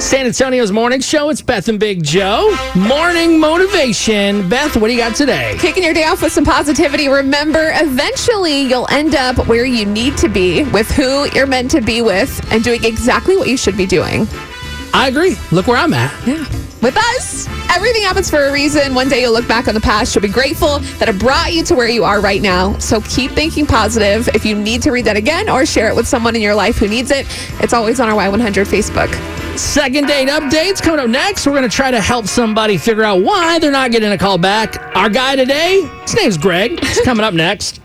San Antonio's morning show. It's Beth and Big Joe. Morning motivation. Beth, what do you got today? Kicking your day off with some positivity. Remember, eventually you'll end up where you need to be with who you're meant to be with and doing exactly what you should be doing. I agree. Look where I'm at. Yeah. With us, everything happens for a reason. One day you'll look back on the past. You'll be grateful that it brought you to where you are right now. So keep thinking positive. If you need to read that again or share it with someone in your life who needs it, it's always on our Y100 Facebook. Second date updates coming up next. We're going to try to help somebody figure out why they're not getting a call back. Our guy today, his name's Greg. He's coming up next.